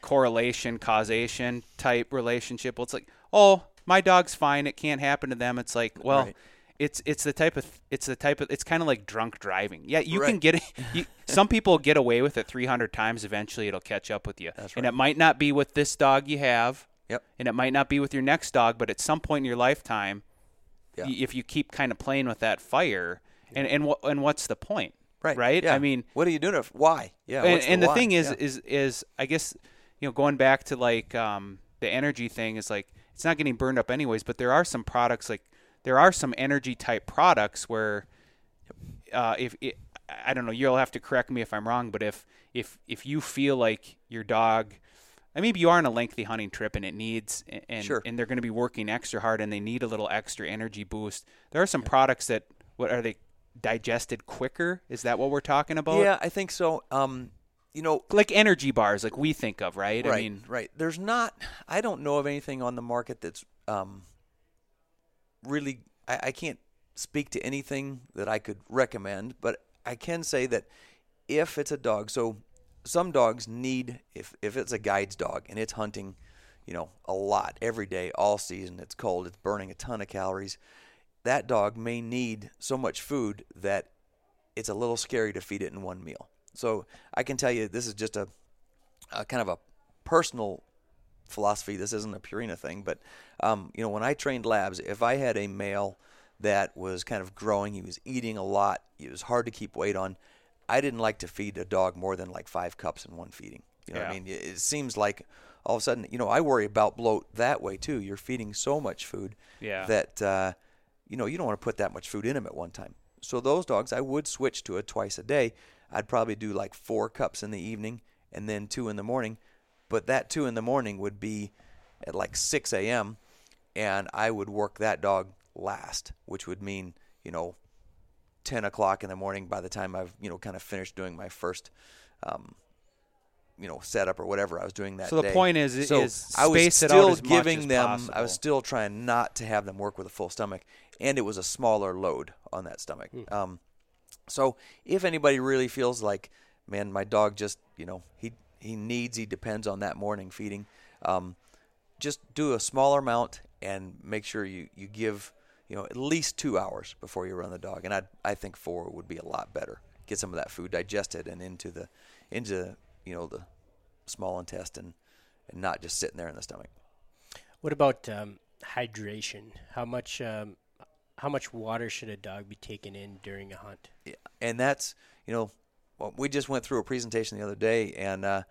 correlation causation type relationship well it's like oh my dog's fine it can't happen to them it's like well Right. It's it's the type of it's the type of it's kind of like drunk driving yeah you can get it you, some people get away with it 300 times eventually it'll catch up with you That's and it might not be with this dog you have Yep. and it might not be with your next dog but at some point in your lifetime Yeah. y- if you keep kind of playing with that fire and and what and what's the point Right. right Yeah. i mean what are you doing? It f- why? Yeah. and, the why? thing is Yeah. is is i guess you know going back to like um the energy thing is like it's not getting burned up anyways but there are some products like there are some energy type products where uh if it, i don't know you'll have to correct me if i'm wrong but if if if you feel like your dog maybe you are on a lengthy hunting trip and it needs and Sure. and they're going to be working extra hard and they need a little extra energy boost there are some products that what are they digested quicker is that what we're talking about Yeah, I think so. Um, you know, like energy bars like we think of right, right, i mean right. There's not. I don't know of anything on the market that's um, really. I, I can't speak to anything that I could recommend, but I can say that if it's a dog, so some dogs need if if it's a guide's dog and it's hunting, you know, a lot every day, all season. It's cold. It's burning a ton of calories. That dog may need so much food that it's a little scary to feed it in one meal. So I can tell you, this is just a, a kind of a personal philosophy. This isn't a Purina thing, but um, you know, when I trained labs, if I had a male that was kind of growing, he was eating a lot, it was hard to keep weight on. I didn't like to feed a dog more than like five cups in one feeding. You know what I mean? It it seems like all of a sudden, you know, I worry about bloat that way too. You're feeding so much food Yeah. that uh, you know you don't want to put that much food in them at one time. So those dogs, I would switch to it twice a day. I'd probably do like four cups in the evening and then two in the morning. But that two in the morning would be at like 6 a.m. and I would work that dog last, which would mean you know 10 o'clock in the morning by the time I've you know kind of finished doing my first um, you know setup or whatever I was doing that So the day. point is- so is I was space it still out as much giving them I was still trying not to have them work with a full stomach and it was a smaller load on that stomach. Um, so if anybody really feels like man my dog just you know he he needs he depends on that morning feeding um, just do a smaller amount and make sure you, you give you know at least two hours before you run the dog and I I think four would be a lot better get some of that food digested and into the into you know the small intestine and not just sitting there in the stomach What about um, hydration? How much um, how much water should a dog be taking in during a hunt? Yeah, and that's you know we just went through a presentation the other day and uh,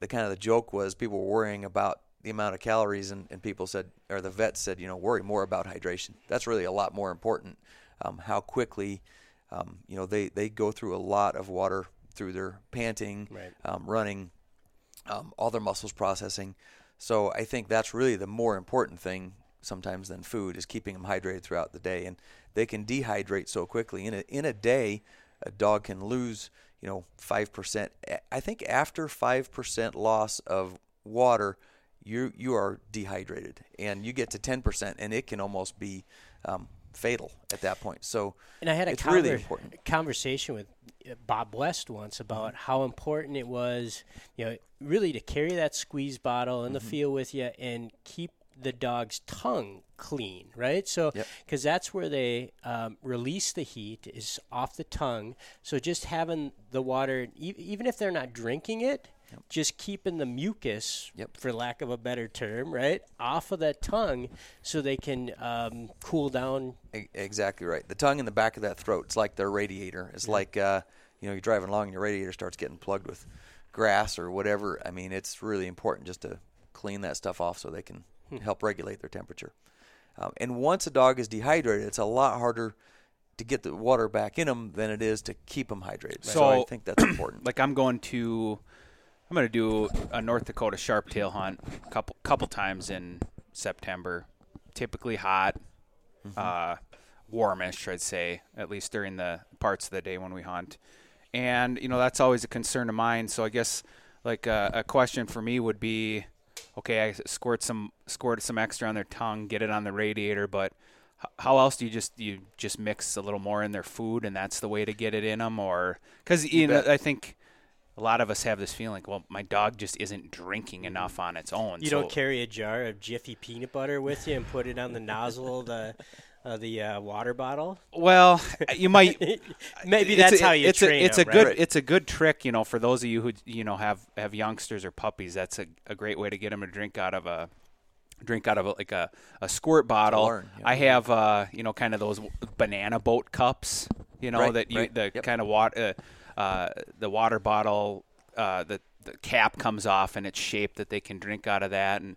the kind of the joke was people were worrying about the amount of calories and, and people said or the vets said you know worry more about hydration. That's really a lot more important um, how quickly um, you know they, they go through a lot of water through their panting Right. um, running um, all their muscles processing. So I think that's really the more important thing sometimes than food is keeping them hydrated throughout the day. And they can dehydrate so quickly. In a, in a day a dog can lose you know 5% I think after 5% loss of water you you are dehydrated and you get to 10% and it can almost be um, fatal at that point so And I had a it's really important conversation with uh, Bob West once about Mm-hmm. how important it was, you know, really to carry that squeeze bottle in the Mm-hmm. field with you and keep the dog's tongue clean, right? So, Yep. because that's where they um, release the heat is off the tongue. So just having the water, e- even if they're not drinking it, just keeping the mucus, Yep. for lack of a better term, right, off of that tongue so they can um, cool down. E- Exactly right. The tongue in the back of that throat, it's like their radiator. It's like, uh, you know, you're driving along and your radiator starts getting plugged with grass or whatever. I mean, it's really important just to clean that stuff off so they can help regulate their temperature. Um, and once a dog is dehydrated, it's a lot harder to get the water back in them than it is to keep them hydrated. So, I think that's important. like I'm going to I'm going to do a North Dakota sharptail hunt a couple couple times in September. Typically hot, uh, warmish, I'd say, at least during the parts of the day when we hunt. And you know that's always a concern of mine. So I guess like uh, a question for me would be, okay, I squirt some squirt some extra on their tongue, get it on the radiator, but how else do you just you just mix a little more in their food, and that's the way to get it in them, or because you, know bet. I think a lot of us have this feeling, well, my dog just isn't drinking enough on its own. You so don't carry a jar of Jiffy peanut butter with you and put it on the nozzle of the, uh, the uh, water bottle? well, you might Maybe it's that's a, how you it's train a, it's them, a good right? it's a good trick you know for those of you who you know have have youngsters or puppies that's a, a great way to get them to drink out of a drink out of a, like a, a squirt bottle learn, yeah. i have uh you know kind of those banana boat cups you know Right, that you right, the yep. kind of water uh, uh the water bottle uh the the cap comes off and it's shaped that they can drink out of that and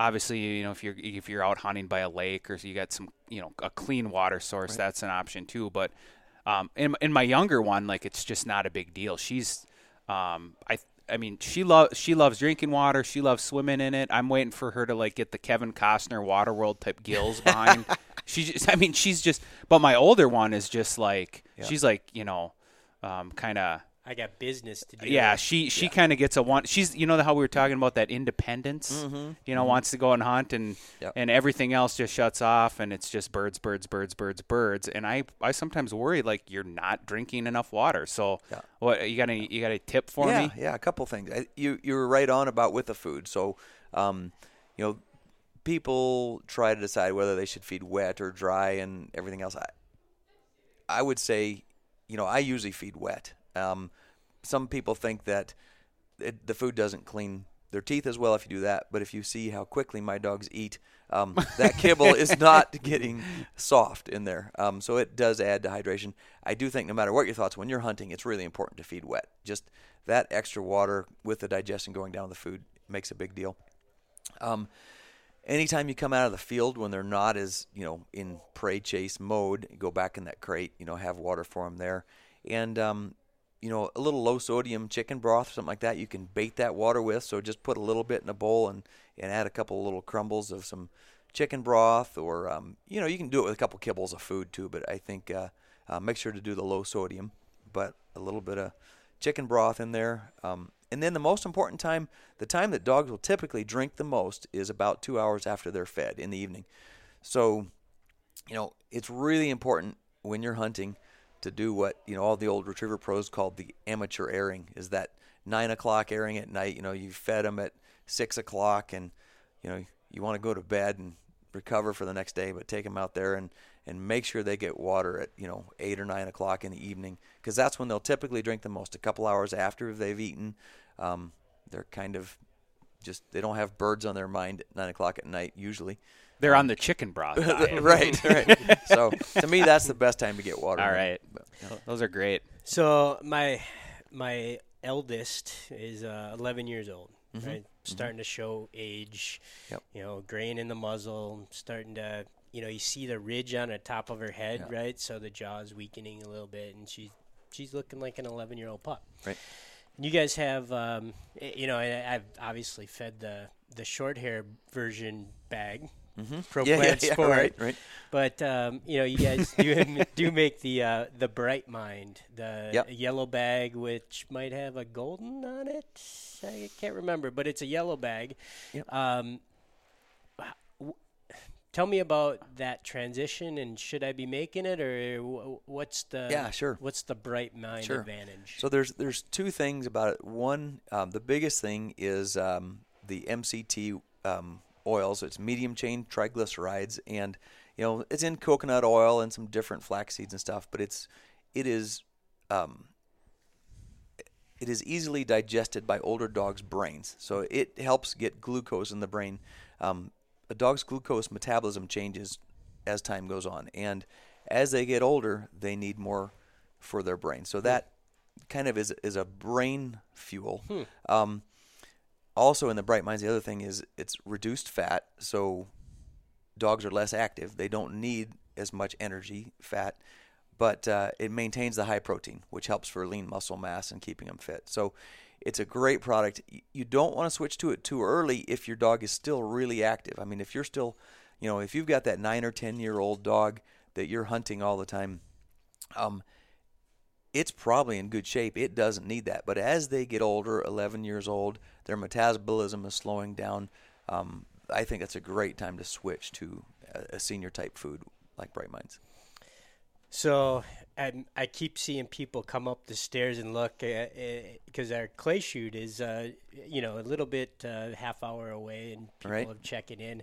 obviously you know if you're if you're out hunting by a lake or so you got some you know a clean water source that's an option too but um in, in my younger one like it's just not a big deal she's um i I mean, she loves she loves drinking water. She loves swimming in it. I'm waiting for her to like get the Kevin Costner Waterworld type gills behind. she just, I mean, she's just. But my older one is just like she's like you know, um, kind of I got business to do. yeah, she she kind of gets a one. She's you know how we were talking about that independence. You know, wants to go and hunt and Yep. and everything else just shuts off and it's just birds, birds, birds, birds, birds. And I I sometimes worry like you're not drinking enough water. So Yeah. what you got any you got a tip for yeah, me? Yeah, a couple things. I, you you were right on about with the food. So, um, you know, people try to decide whether they should feed wet or dry and everything else. I I would say, you know, I usually feed wet. Um, some people think that it, the food doesn't clean their teeth as well if you do that. But if you see how quickly my dogs eat, um, that kibble is not getting soft in there. Um, so it does add to hydration. I do think no matter what your thoughts, when you're hunting, it's really important to feed wet. Just that extra water with the digestion going down the food makes a big deal. Um, anytime you come out of the field when they're not as you know in prey chase mode, go back in that crate. You know, have water for them there, and um, you know a little low sodium chicken broth something like that. You can bait that water with. So just put a little bit in a bowl and and add a couple little crumbles of some chicken broth, or um, you know you can do it with a couple kibbles of food too. But I think uh, uh, make sure to do the low sodium, but a little bit of chicken broth in there. Um, and then the most important time, the time that dogs will typically drink the most is about two hours after they're fed in the evening. So, you know, it's really important when you're hunting to do what, you know, all the old retriever pros called the amateur airing is that nine o'clock airing at night. You know, you fed them at six o'clock and, you know, you want to go to bed and recover for the next day, but take them out there and, and make sure they get water at, you know, eight or nine o'clock in the evening because that's when they'll typically drink the most. A couple hours after they've eaten, um, they're kind of just, they don't have birds on their mind at nine o'clock at night usually. They're on the chicken broth. diet. right, right. So to me, that's the best time to get water. All in. right. But, yeah. Those are great. So my my eldest is uh, 11 years old, right? Starting to show age. Yep. You know, grain in the muzzle, starting to you know you see the ridge on the top of her head, Yeah. right? So the jaw's weakening a little bit, and she's she's looking like an 11 year old pup. Right. And you guys have, um, you know, I, I've obviously fed the the short hair version bag. Pro Yeah, yeah, Sport. right, right. But um, you know, you guys do do make the uh, the Bright Mind, the Yep. yellow bag, which might have a golden on it. I can't remember, but it's a yellow bag. Yep. Um, w- tell me about that transition, and should I be making it, or wh- what's the Yeah, sure. What's the Bright Mind Sure. advantage? So there's there's two things about it. One, um, the biggest thing is um, the MCT um, oils. It's medium chain triglycerides, and you know it's in coconut oil and some different flax seeds and stuff. But it's it is um, it is easily digested by older dogs' brains. So it helps get glucose in the brain. Um, a dog's glucose metabolism changes as time goes on, and as they get older, they need more for their brain. So that kind of is is a brain fuel. Um, also, in the Bright Minds, the other thing is it's reduced fat, so dogs are less active. They don't need as much energy, fat, but uh, it maintains the high protein, which helps for lean muscle mass and keeping them fit. So it's a great product. You don't want to switch to it too early if your dog is still really active. I mean, if you're still, you know, if you've got that nine or ten year old dog that you're hunting all the time, um, it's probably in good shape. It doesn't need that. But as they get older, 11 years old, their metabolism is slowing down. Um, I think it's a great time to switch to a, a senior type food like Bright Minds. So I I keep seeing people come up the stairs and look because our clay shoot is uh, you know a little bit uh, half hour away and people Right. are checking in.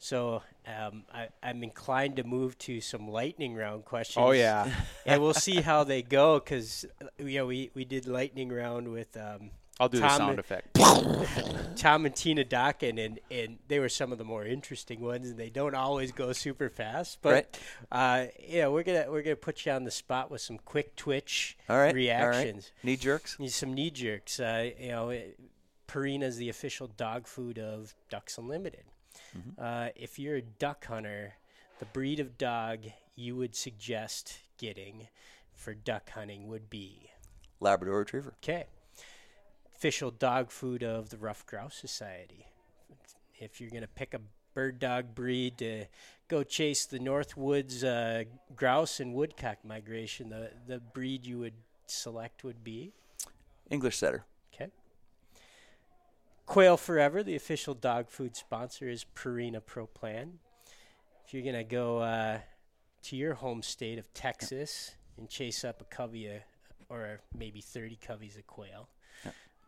So um, I, I'm inclined to move to some lightning round questions. Oh yeah. and we'll see how they go because you know we, we did lightning round with um, I'll do the Tom- sound effect. Tom and Tina Dokken, and, and they were some of the more interesting ones, and they don't always go super fast. But uh, yeah, we're gonna we're gonna put you on the spot with some quick twitch All right. reactions, All right. Knee jerks. Need some knee jerks. Uh, you know, Purina is the official dog food of Ducks Unlimited. Uh, if you're a duck hunter, the breed of dog you would suggest getting for duck hunting would be Labrador Retriever. Okay. Official dog food of the Ruffed Grouse Society. If you're going to pick a bird dog breed to go chase the North Woods uh, grouse and woodcock migration, the, the breed you would select would be English setter. okay. Quail Forever, the official dog food sponsor, is Purina Pro Plan. If you're going to go uh, to your home state of Texas and chase up a covey of, or maybe 30 coveys of quail,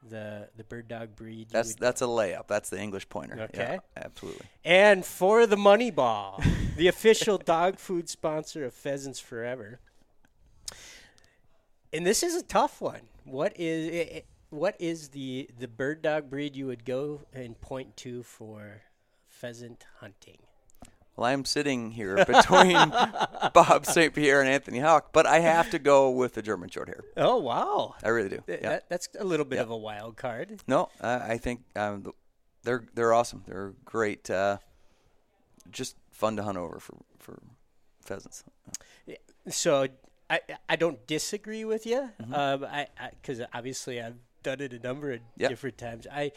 the the bird dog breed. That's that's a layup. That's the English pointer. Yeah, Okay. absolutely. and for the money ball, the official dog food sponsor of Pheasants Forever. And this is a tough one. What is what is the the bird dog breed you would go and point to for pheasant hunting? Well, I'm sitting here between Bob St. Pierre and Anthony Hauck, but I have to go with the German Shorthair. Oh wow, I really do. Th- Yeah. that, that's a little bit Yeah. of a wild card. No, I, I think um, they're they're awesome. They're great. Uh, just fun to hunt over for for pheasants. So I I don't disagree with you. Mm-hmm. Um, I because obviously I've done it a number of Yep. different times. I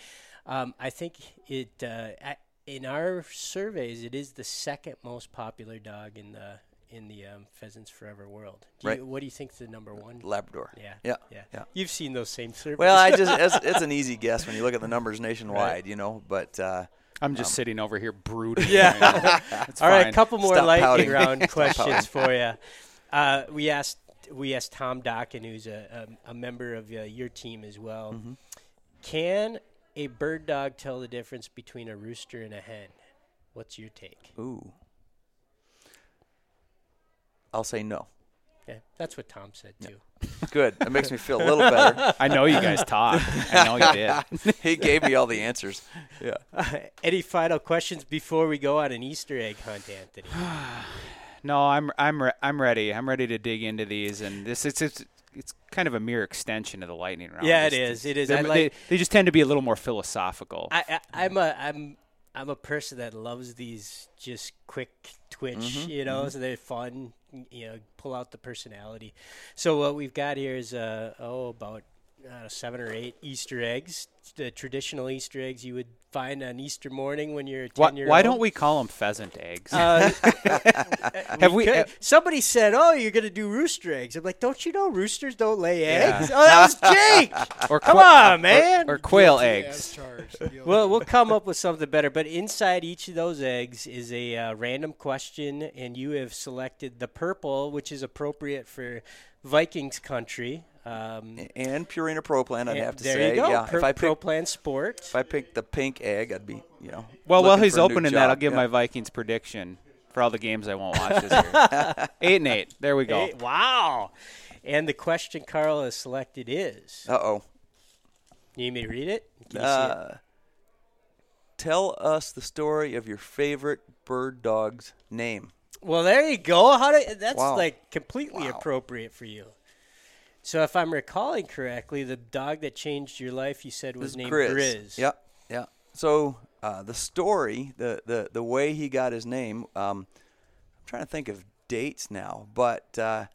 um, I think it uh, I, in our surveys it is the second most popular dog in the in the um, pheasants forever world. Do Right. you, what do you think's the number one? Labrador. Yeah, Yeah. yeah, yeah. You've seen those same surveys. Well, I just it's, it's an easy guess when you look at the numbers nationwide, you know. But uh, I'm just sitting over here brooding. Yeah. It's All right, fine. a couple more Stop lightning pouting. round questions for you. Uh, we asked we asked Tom Dokken, who's a, a, a member of uh, your team as well. Mm-hmm. Can a bird dog tell the difference between a rooster and a hen? What's your take? ooh, I'll say no. Yeah, that's what Tom said too. Good. That makes me feel a little better. I know you guys talked. I know you did. he gave me all the answers. Yeah. Any final questions before we go on an Easter egg hunt, Anthony? No, I'm I'm re- I'm ready. I'm ready to dig into these, and this it's it's, it's kind of a mere extension of the lightning round. Yeah, it is. It is. I They, like- they just tend to be a little more philosophical. I, I I'm a I'm I'm a person that loves these just quick twitch, Mm-hmm, you know, so they're fun, you know, pull out the personality. So what we've got here is uh oh about uh, seven or eight Easter eggs, the traditional Easter eggs you would find on Easter morning when you're a why, ten year why don't we call them pheasant eggs? Uh, Have we? could- uh, somebody said, "Oh, you're gonna do rooster eggs." I'm like, "Don't you know roosters don't lay Yeah. eggs?" Oh, that was Jake. or Come qua- on, man. Or, or quail Guilty eggs. as charged. Guilty. Well, we'll come up with something better. But inside each of those eggs is a uh, random question, and you have selected the purple, which is appropriate for Vikings country. Um, And Purina Pro Plan, I'd have to there say. you go. Yeah. Per- if I Pro pick Plan Sport. if I picked the pink egg, I'd be you know. Well, while he's for a opening that, I'll give Yeah. my Vikings prediction for all the games I won't watch this year. eight and eight. There we go. Hey, wow. And the question Carl has selected is Uh oh. You need me to read it? Can you see it? Uh, tell us the story of your favorite bird dog's name. Well, there you go. How do, that's Wow. like completely Wow. appropriate for you. So, if I'm recalling correctly, the dog that changed your life, you said was This named Grizz. Grizz. Yeah, yeah. So uh, the story, the, the the way he got his name, um, I'm trying to think of dates now, but uh,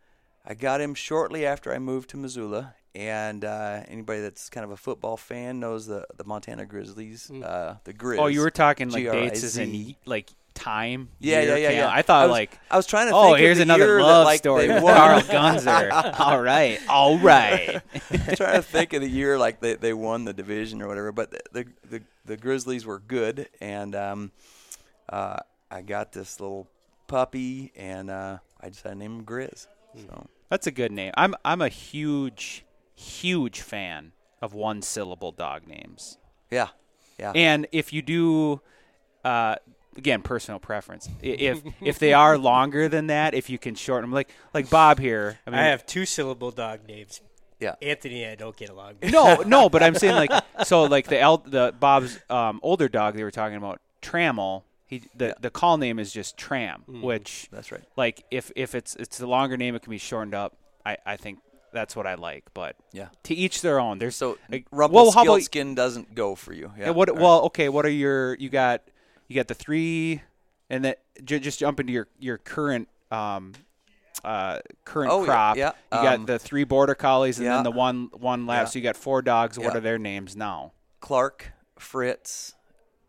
I got him shortly after I moved to Missoula. And uh, anybody that's kind of a football fan knows the the Montana Grizzlies, uh, the Grizz. Oh, you were talking like dates as in like time. Yeah, yeah, yeah, yeah. I thought was, like, I was trying to. oh, think here's the another year love that, like, story. with. Carl Gunzer. all right, all right. I'm trying to think of the year like they, they won the division or whatever. But the the, the, the Grizzlies were good, and um, uh, I got this little puppy, and uh, I decided to name him Grizz. So That's a good name. I'm I'm a huge, huge fan of one syllable dog names. yeah, yeah, And if you do, uh, again, personal preference. If if they are longer than that, if you can shorten them, like like Bob here. I I have two syllable dog names. yeah. Anthony I don't get along. good. no, no, but I'm saying like so like the el- the Bob's um, older dog they were talking about Trammel. He the Yeah. the call name is just Tram, which That's right. like if if it's it's a longer name, it can be shortened up. I I think that's what I like, but Yeah. to each their own. There's So like, well, how about doesn't go for you. Yeah. and what? all right. Well, okay. What are your? You got you got the three, and then j- just jump into your your current um uh current Oh, crop. yeah, You got um, the three border collies and yeah. then the one one lab. Yeah. So you got four dogs. What are their names now? Clark, Fritz,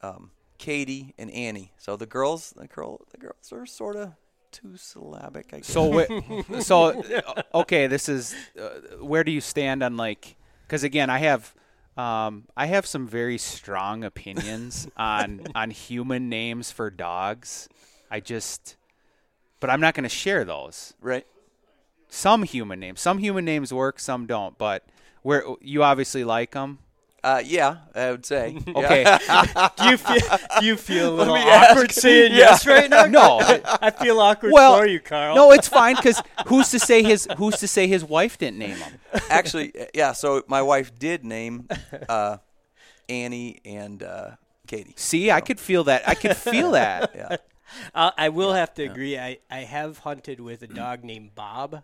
um, Katie, and Annie. So the girls, the girl, the girls are sort of two syllabic. I guess. So so okay. This is uh, where do you stand on like? Because again, I have. Um, I have some very strong opinions on on human names for dogs. I just, but I'm not going to share those. right. some human names. Some human names work, some don't. But where you obviously like them. Uh, yeah, I would say. Okay. do you feel do you feel a little me ask. awkward saying Yeah. yes right now? No. I feel awkward Well, for you, Carl. no, it's fine because who's to say his who's to say his wife didn't name him? Actually, yeah. So my wife did name uh, Annie and uh, Katie. See, I could feel that. I could feel that. Yeah. Uh, I will have to agree. I, I have hunted with a dog named Bob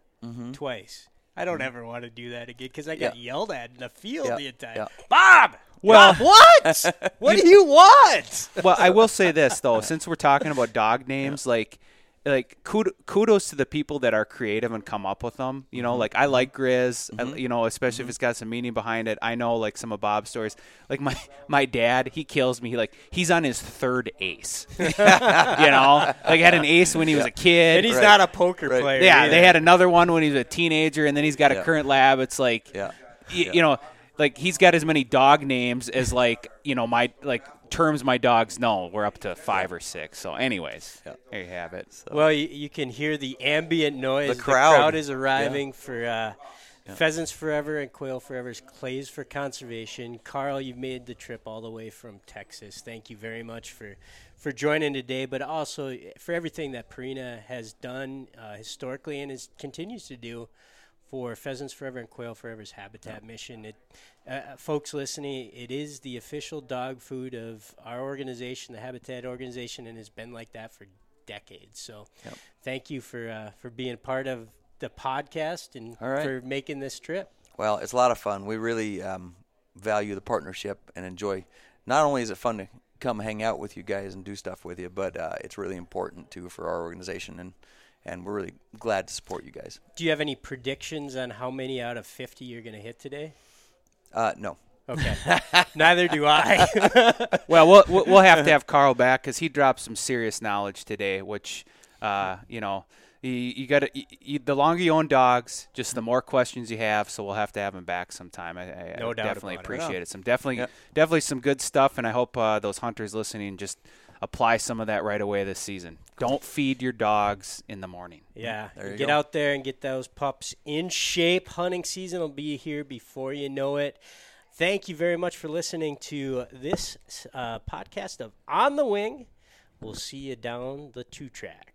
twice. I don't mm. ever want to do that again because I got. Yeah. yelled at in the field Yeah, the entire yeah. Bob. Well- Bob, what? what do you want? Well, I will say this though, since we're talking about dog names, like like kudos to the people that are creative and come up with them. You know, mm-hmm. like I like Grizz. I, mm-hmm. you know, especially if mm-hmm. it's got some meaning behind it. I know like some of Bob's stories. Like my my dad, he kills me. He like he's on his third ace. you know, like had an ace when he was a kid. And he's Right. not a poker Right. player. yeah, either. they had another one when he was a teenager, and then he's got a current lab. It's like, Yeah. y- you know, like he's got as many dog names as like you know my like terms my dogs know. We're up to five or six. So, anyways, Yeah. there you have it. Well, you, you can hear the ambient noise. The crowd. is arriving for uh, Pheasants Forever and Quail Forever's Clays for Conservation. Carl, you've made the trip all the way from Texas. Thank you very much for, for joining today, but also for everything that Purina has done uh, historically and is, continues to do for Pheasants Forever and Quail Forever's habitat mission. It, uh, folks listening, it is the official dog food of our organization, the Habitat organization, and has been like that for decades. So, Yep. thank you for uh, for being part of the podcast and right. for making this trip. Well, it's a lot of fun. We really um, value the partnership and enjoy. Not only is it fun to come hang out with you guys and do stuff with you, but uh, it's really important too for our organization, and and we're really glad to support you guys. Do you have any predictions on how many out of 50 you're going to hit today? Uh, no, Okay. Neither do I. Well, we'll we'll we'll have to have Carl back because he dropped some serious knowledge today. Which, uh, you know, you, you got to the longer you own dogs, just the more questions you have. So we'll have to have him back sometime. I, I, No I doubt definitely about it. appreciate it. Some definitely Yep. definitely some good stuff, and I hope uh, those hunters listening just apply some of that right away this season. Don't feed your dogs in the morning. Yeah, There you get go. out there and get those pups in shape. Hunting season will be here before you know it. Thank you very much for listening to this uh, podcast of On the Wing. We'll see you down the two track.